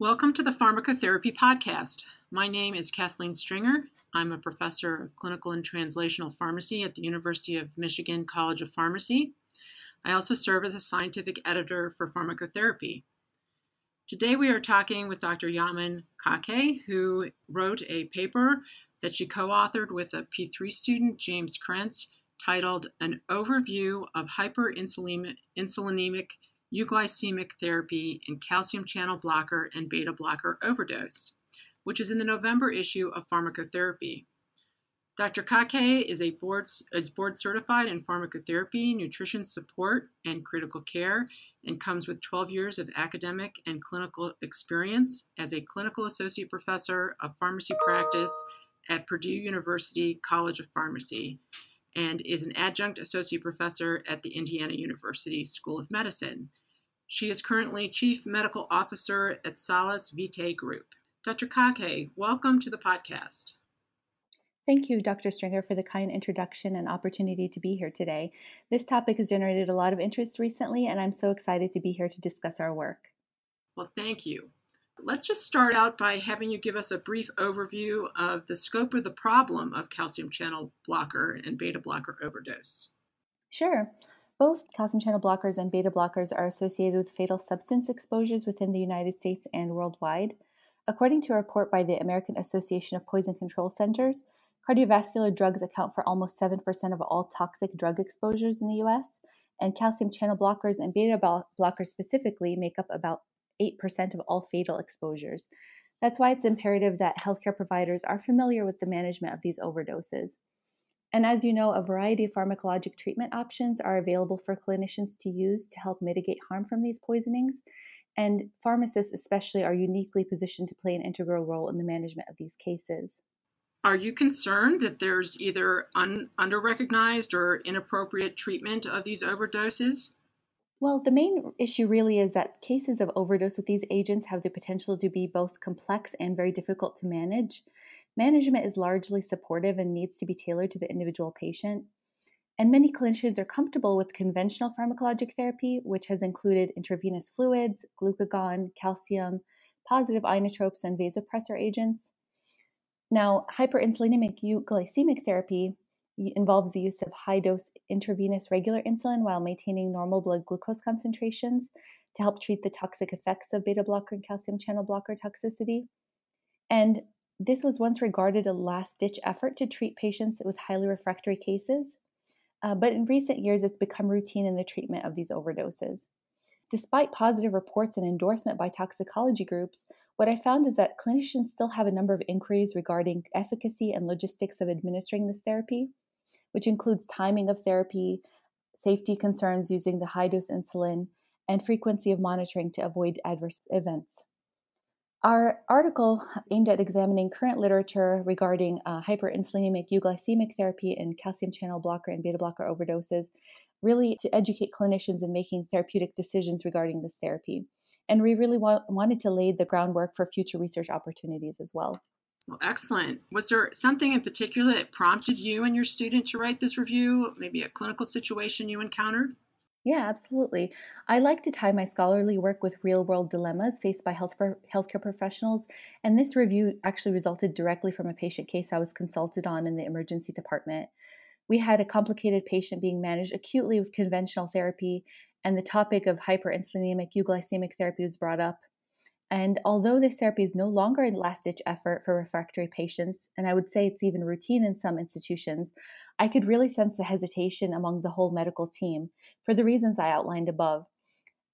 Welcome to the Pharmacotherapy Podcast. My name is Kathleen Stringer. I'm a professor of clinical and translational pharmacy at the University of Michigan College of Pharmacy. I also serve as a scientific editor for pharmacotherapy. Today we are talking with Dr. Yaman Kaakeh, who wrote a paper that she co authored with a P3 student, James Krenz, titled An Overview of Hyperinsulinemic Euglycemic Therapy in Calcium Channel Blocker and Beta Blocker Overdose, which is in the November issue of Pharmacotherapy. Dr. Kaakeh is a board is board certified in pharmacotherapy, nutrition support, and critical care, and comes with 12 years of academic and clinical experience as a clinical associate professor of pharmacy practice at Purdue University College of Pharmacy, and is an adjunct associate professor at the Indiana University School of Medicine. She is currently Chief Medical Officer at Salus Vitae Group. Dr. Kaakeh, welcome to the podcast. Thank you, Dr. Stringer, for the kind introduction and opportunity to be here today. This topic has generated a lot of interest recently, and I'm so excited to be here to discuss our work. Well, thank you. Let's just start out by having you give us a brief overview of the scope of the problem of calcium channel blocker and beta blocker overdose. Sure. Both calcium channel blockers and beta blockers are associated with fatal substance exposures within the United States and worldwide. According to a report by the American Association of Poison Control Centers, cardiovascular drugs account for almost 7% of all toxic drug exposures in the US, and calcium channel blockers and beta blockers specifically make up about 8% of all fatal exposures. That's why it's imperative that healthcare providers are familiar with the management of these overdoses. And as you know, a variety of pharmacologic treatment options are available for clinicians to use to help mitigate harm from these poisonings. And pharmacists, especially, are uniquely positioned to play an integral role in the management of these cases. Are you concerned that there's either un- under-recognized or inappropriate treatment of these overdoses? Well, the main issue really is that cases of overdose with these agents have the potential to be both complex and very difficult to manage. Management is largely supportive and needs to be tailored to the individual patient. And many clinicians are comfortable with conventional pharmacologic therapy, which has included intravenous fluids, glucagon, calcium, positive inotropes, and vasopressor agents. Now, hyperinsulinemic euglycemic therapy involves the use of high dose intravenous regular insulin while maintaining normal blood glucose concentrations to help treat the toxic effects of beta blocker and calcium channel blocker toxicity. And this was once regarded a last ditch effort to treat patients with highly refractory cases, uh, but in recent years it's become routine in the treatment of these overdoses. Despite positive reports and endorsement by toxicology groups, what I found is that clinicians still have a number of inquiries regarding efficacy and logistics of administering this therapy, which includes timing of therapy, safety concerns using the high dose insulin, and frequency of monitoring to avoid adverse events. Our article aimed at examining current literature regarding uh, hyperinsulinemic euglycemic therapy and calcium channel blocker and beta blocker overdoses, really to educate clinicians in making therapeutic decisions regarding this therapy. And we really wa- wanted to lay the groundwork for future research opportunities as well. Well, excellent. Was there something in particular that prompted you and your student to write this review? Maybe a clinical situation you encountered? Yeah, absolutely. I like to tie my scholarly work with real world dilemmas faced by health pro- healthcare professionals, and this review actually resulted directly from a patient case I was consulted on in the emergency department. We had a complicated patient being managed acutely with conventional therapy, and the topic of hyperinsulinemic euglycemic therapy was brought up. And although this therapy is no longer a last ditch effort for refractory patients, and I would say it's even routine in some institutions, I could really sense the hesitation among the whole medical team for the reasons I outlined above.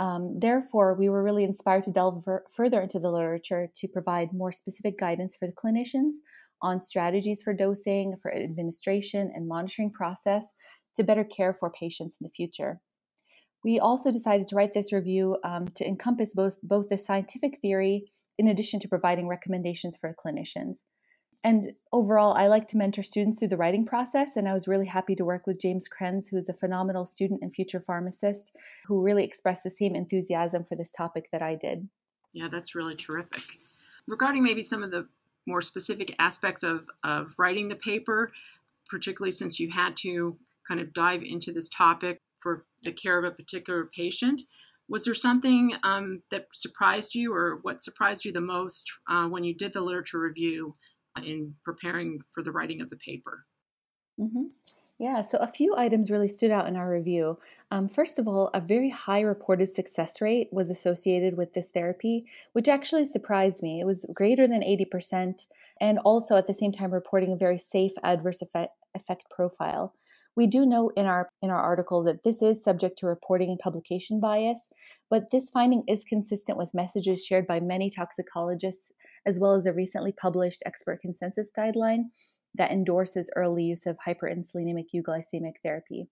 Um, therefore, we were really inspired to delve ver- further into the literature to provide more specific guidance for the clinicians on strategies for dosing, for administration, and monitoring process to better care for patients in the future. We also decided to write this review um, to encompass both, both the scientific theory in addition to providing recommendations for clinicians. And overall, I like to mentor students through the writing process, and I was really happy to work with James Krenz, who is a phenomenal student and future pharmacist who really expressed the same enthusiasm for this topic that I did. Yeah, that's really terrific. Regarding maybe some of the more specific aspects of, of writing the paper, particularly since you had to kind of dive into this topic for the care of a particular patient. Was there something um, that surprised you, or what surprised you the most uh, when you did the literature review in preparing for the writing of the paper? Mm-hmm. Yeah, so a few items really stood out in our review. Um, first of all, a very high reported success rate was associated with this therapy, which actually surprised me. It was greater than 80%, and also at the same time reporting a very safe adverse effect, effect profile. We do note in our in our article that this is subject to reporting and publication bias, but this finding is consistent with messages shared by many toxicologists as well as a recently published expert consensus guideline that endorses early use of hyperinsulinemic euglycemic therapy.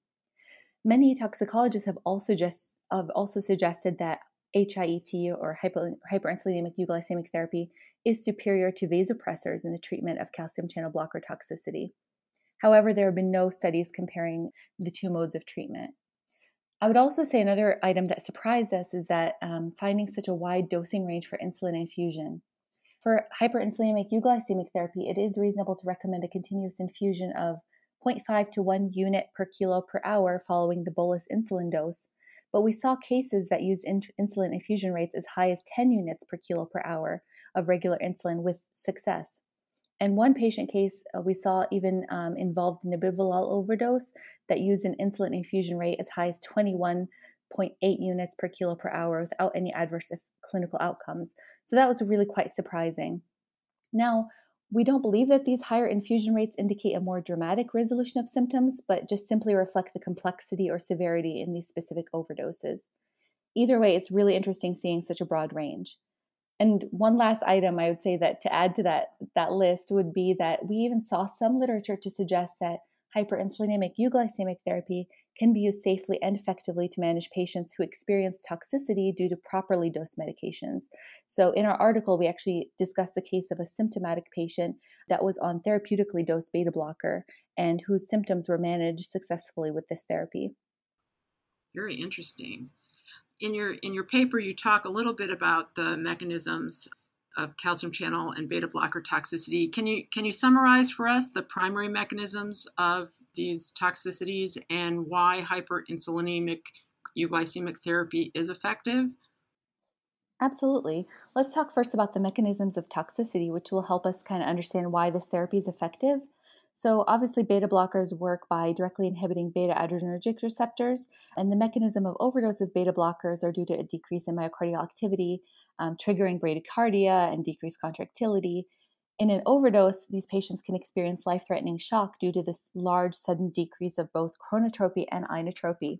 Many toxicologists have also just have also suggested that HIET or hyper, hyperinsulinemic euglycemic therapy is superior to vasopressors in the treatment of calcium channel blocker toxicity. However, there have been no studies comparing the two modes of treatment. I would also say another item that surprised us is that um, finding such a wide dosing range for insulin infusion. For hyperinsulinemic euglycemic therapy, it is reasonable to recommend a continuous infusion of 0.5 to 1 unit per kilo per hour following the bolus insulin dose. But we saw cases that used in- insulin infusion rates as high as 10 units per kilo per hour of regular insulin with success. And one patient case uh, we saw even um, involved nebivolol overdose that used an insulin infusion rate as high as 21.8 units per kilo per hour without any adverse clinical outcomes. So that was really quite surprising. Now, we don't believe that these higher infusion rates indicate a more dramatic resolution of symptoms, but just simply reflect the complexity or severity in these specific overdoses. Either way, it's really interesting seeing such a broad range. And one last item I would say that to add to that that list would be that we even saw some literature to suggest that hyperinsulinemic euglycemic therapy can be used safely and effectively to manage patients who experience toxicity due to properly dosed medications. So, in our article, we actually discussed the case of a symptomatic patient that was on therapeutically dosed beta blocker and whose symptoms were managed successfully with this therapy. Very interesting. In your in your paper, you talk a little bit about the mechanisms of calcium channel and beta blocker toxicity. Can you can you summarize for us the primary mechanisms of these toxicities and why hyperinsulinemic euglycemic therapy is effective? Absolutely. Let's talk first about the mechanisms of toxicity, which will help us kind of understand why this therapy is effective. So, obviously, beta blockers work by directly inhibiting beta adrenergic receptors, and the mechanism of overdose of beta blockers are due to a decrease in myocardial activity, um, triggering bradycardia and decreased contractility. In an overdose, these patients can experience life threatening shock due to this large sudden decrease of both chronotropy and inotropy.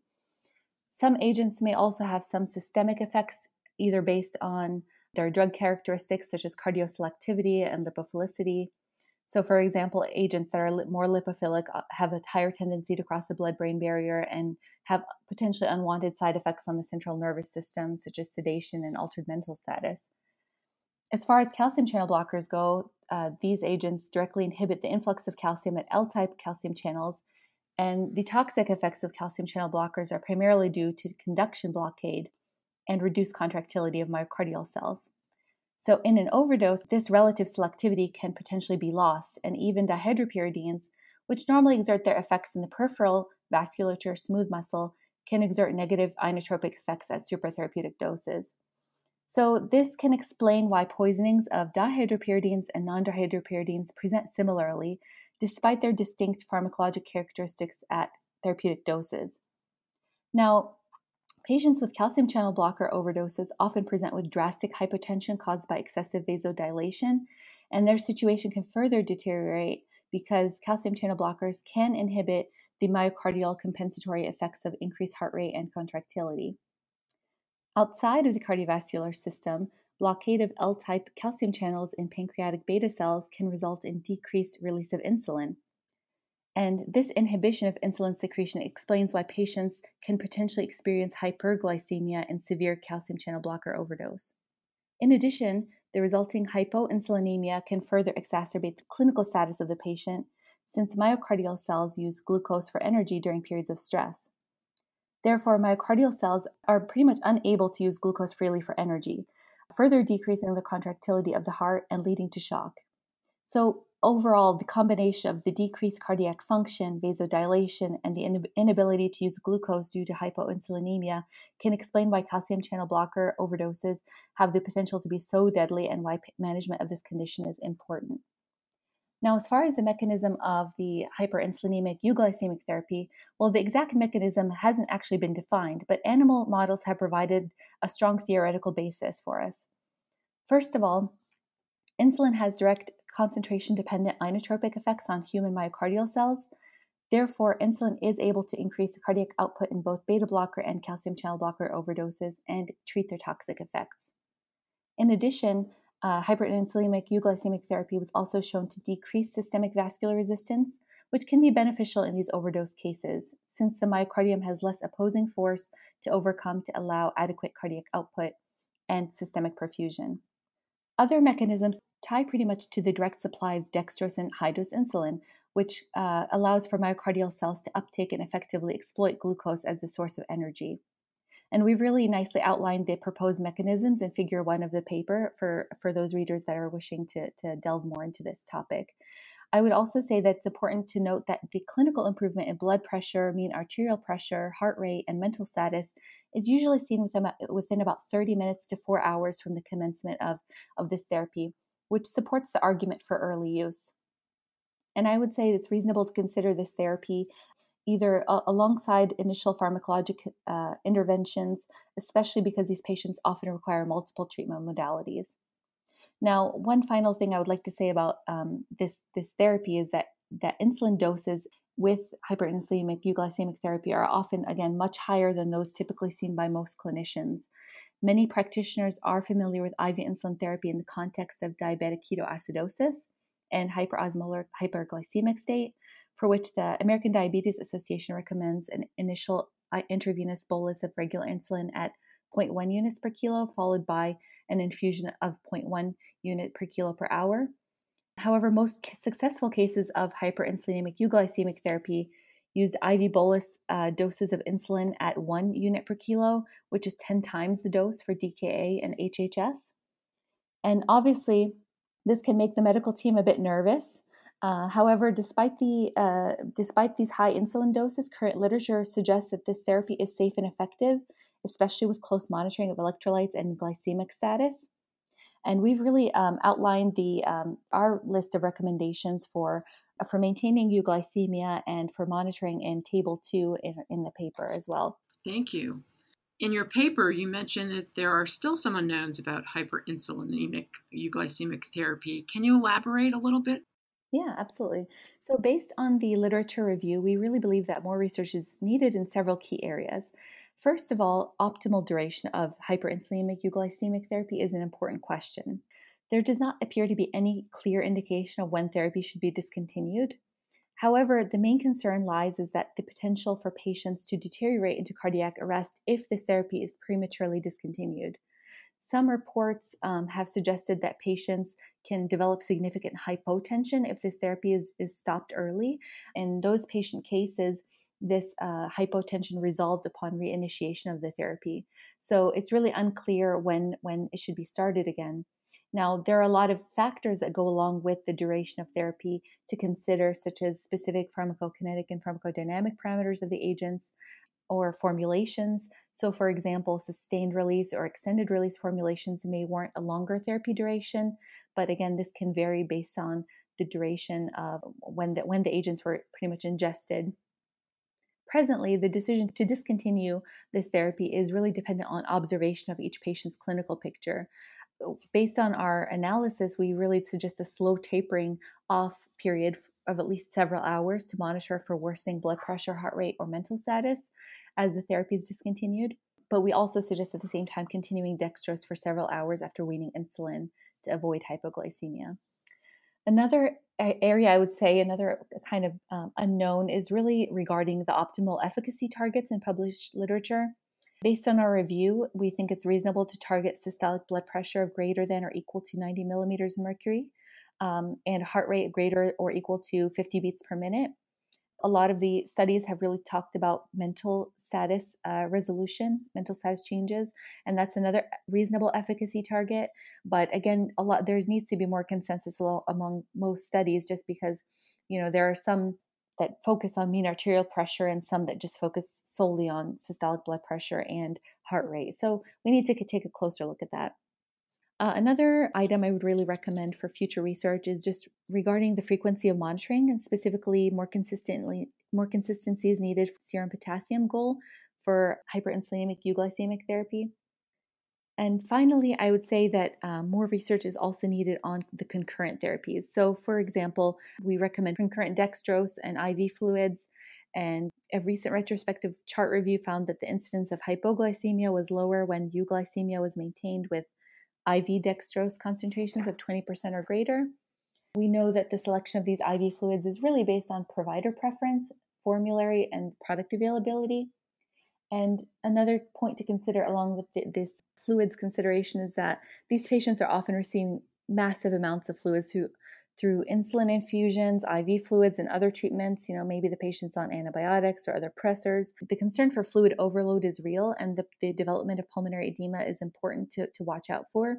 Some agents may also have some systemic effects, either based on their drug characteristics, such as cardioselectivity and lipophilicity. So, for example, agents that are more lipophilic uh, have a higher tendency to cross the blood brain barrier and have potentially unwanted side effects on the central nervous system, such as sedation and altered mental status. As far as calcium channel blockers go, uh, these agents directly inhibit the influx of calcium at L type calcium channels, and the toxic effects of calcium channel blockers are primarily due to conduction blockade and reduced contractility of myocardial cells. So, in an overdose, this relative selectivity can potentially be lost, and even dihydropyridines, which normally exert their effects in the peripheral vasculature smooth muscle, can exert negative inotropic effects at supertherapeutic doses. So, this can explain why poisonings of dihydropyridines and non dihydropyridines present similarly, despite their distinct pharmacologic characteristics at therapeutic doses. Now, Patients with calcium channel blocker overdoses often present with drastic hypotension caused by excessive vasodilation, and their situation can further deteriorate because calcium channel blockers can inhibit the myocardial compensatory effects of increased heart rate and contractility. Outside of the cardiovascular system, blockade of L type calcium channels in pancreatic beta cells can result in decreased release of insulin. And this inhibition of insulin secretion explains why patients can potentially experience hyperglycemia and severe calcium channel blocker overdose. In addition, the resulting hypoinsulinemia can further exacerbate the clinical status of the patient since myocardial cells use glucose for energy during periods of stress. Therefore, myocardial cells are pretty much unable to use glucose freely for energy, further decreasing the contractility of the heart and leading to shock. So, overall, the combination of the decreased cardiac function, vasodilation, and the inability to use glucose due to hypoinsulinemia can explain why calcium channel blocker overdoses have the potential to be so deadly and why management of this condition is important. Now, as far as the mechanism of the hyperinsulinemic euglycemic therapy, well, the exact mechanism hasn't actually been defined, but animal models have provided a strong theoretical basis for us. First of all, insulin has direct concentration dependent inotropic effects on human myocardial cells. Therefore, insulin is able to increase cardiac output in both beta blocker and calcium channel blocker overdoses and treat their toxic effects. In addition, uh, euglycemic therapy was also shown to decrease systemic vascular resistance, which can be beneficial in these overdose cases, since the myocardium has less opposing force to overcome to allow adequate cardiac output and systemic perfusion. Other mechanisms tie pretty much to the direct supply of dextrose and dose insulin, which uh, allows for myocardial cells to uptake and effectively exploit glucose as a source of energy. And we've really nicely outlined the proposed mechanisms in figure one of the paper for, for those readers that are wishing to, to delve more into this topic. I would also say that it's important to note that the clinical improvement in blood pressure, mean arterial pressure, heart rate, and mental status is usually seen within, about 30 minutes to four hours from the commencement of, of this therapy, which supports the argument for early use. And I would say it's reasonable to consider this therapy either alongside initial pharmacologic uh, interventions, especially because these patients often require multiple treatment modalities. Now, one final thing I would like to say about um, this this therapy is that that insulin doses with hyperinsulinemic euglycemic therapy are often again much higher than those typically seen by most clinicians. Many practitioners are familiar with IV insulin therapy in the context of diabetic ketoacidosis and hyperosmolar hyperglycemic state, for which the American Diabetes Association recommends an initial uh, intravenous bolus of regular insulin at 0.1 units per kilo, followed by an infusion of 0.1 unit per kilo per hour. However, most successful cases of hyperinsulinemic euglycemic therapy used IV bolus uh, doses of insulin at 1 unit per kilo, which is 10 times the dose for DKA and HHS. And obviously, this can make the medical team a bit nervous uh, however, despite the uh, despite these high insulin doses, current literature suggests that this therapy is safe and effective, especially with close monitoring of electrolytes and glycemic status. And we've really um, outlined the um, our list of recommendations for uh, for maintaining euglycemia and for monitoring in table two in, in the paper as well. Thank you. In your paper, you mentioned that there are still some unknowns about hyperinsulinemic euglycemic therapy. Can you elaborate a little bit? Yeah, absolutely. So, based on the literature review, we really believe that more research is needed in several key areas. First of all, optimal duration of hyperinsulinemic euglycemic therapy is an important question. There does not appear to be any clear indication of when therapy should be discontinued. However, the main concern lies is that the potential for patients to deteriorate into cardiac arrest if this therapy is prematurely discontinued. Some reports um, have suggested that patients can develop significant hypotension if this therapy is, is stopped early. In those patient cases, this uh, hypotension resolved upon reinitiation of the therapy. So it's really unclear when, when it should be started again. Now, there are a lot of factors that go along with the duration of therapy to consider, such as specific pharmacokinetic and pharmacodynamic parameters of the agents, or formulations. So, for example, sustained release or extended release formulations may warrant a longer therapy duration, but again, this can vary based on the duration of when the, when the agents were pretty much ingested. Presently, the decision to discontinue this therapy is really dependent on observation of each patient's clinical picture based on our analysis, we really suggest a slow tapering off period of at least several hours to monitor for worsening blood pressure, heart rate, or mental status as the therapy is discontinued. But we also suggest at the same time continuing dextrose for several hours after weaning insulin to avoid hypoglycemia. Another area I would say, another kind of um, unknown, is really regarding the optimal efficacy targets in published literature. Based on our review, we think it's reasonable to target systolic blood pressure of greater than or equal to 90 millimeters of mercury um, and heart rate greater or equal to 50 beats per minute. A lot of the studies have really talked about mental status uh, resolution, mental status changes, and that's another reasonable efficacy target. But again, a lot there needs to be more consensus among most studies, just because you know there are some that focus on mean arterial pressure and some that just focus solely on systolic blood pressure and heart rate. So we need to take a closer look at that. Uh, another item I would really recommend for future research is just regarding the frequency of monitoring and specifically more consistently more consistency is needed for serum potassium goal for hyperinsulinemic euglycemic therapy. And finally, I would say that um, more research is also needed on the concurrent therapies. So, for example, we recommend concurrent dextrose and IV fluids. And a recent retrospective chart review found that the incidence of hypoglycemia was lower when euglycemia was maintained with IV dextrose concentrations of 20% or greater. We know that the selection of these IV fluids is really based on provider preference, formulary, and product availability. And another point to consider along with the, this fluids consideration is that these patients are often receiving massive amounts of fluids through through insulin infusions, IV fluids, and other treatments. You know, maybe the patient's on antibiotics or other pressors. The concern for fluid overload is real, and the, the development of pulmonary edema is important to, to watch out for.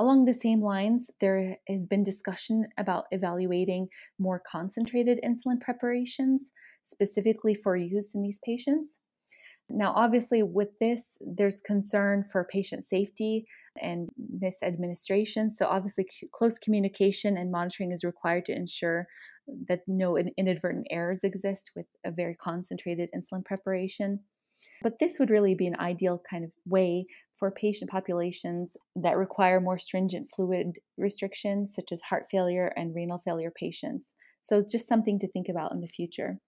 Along the same lines, there has been discussion about evaluating more concentrated insulin preparations, specifically for use in these patients. Now, obviously, with this, there's concern for patient safety and misadministration. So, obviously, close communication and monitoring is required to ensure that no inadvertent errors exist with a very concentrated insulin preparation. But this would really be an ideal kind of way for patient populations that require more stringent fluid restrictions, such as heart failure and renal failure patients. So, just something to think about in the future.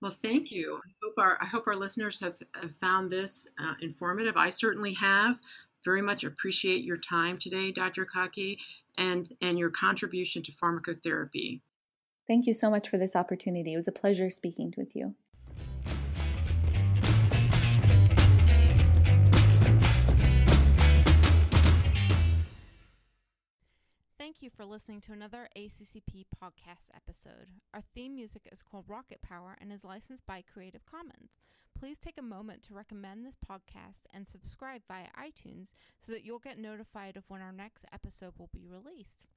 Well, thank you. I hope our, I hope our listeners have, have found this uh, informative. I certainly have. Very much appreciate your time today, Dr. Kaakeh, and, and your contribution to pharmacotherapy. Thank you so much for this opportunity. It was a pleasure speaking with you. You for listening to another ACCP podcast episode. Our theme music is called Rocket Power and is licensed by Creative Commons. Please take a moment to recommend this podcast and subscribe via iTunes so that you'll get notified of when our next episode will be released.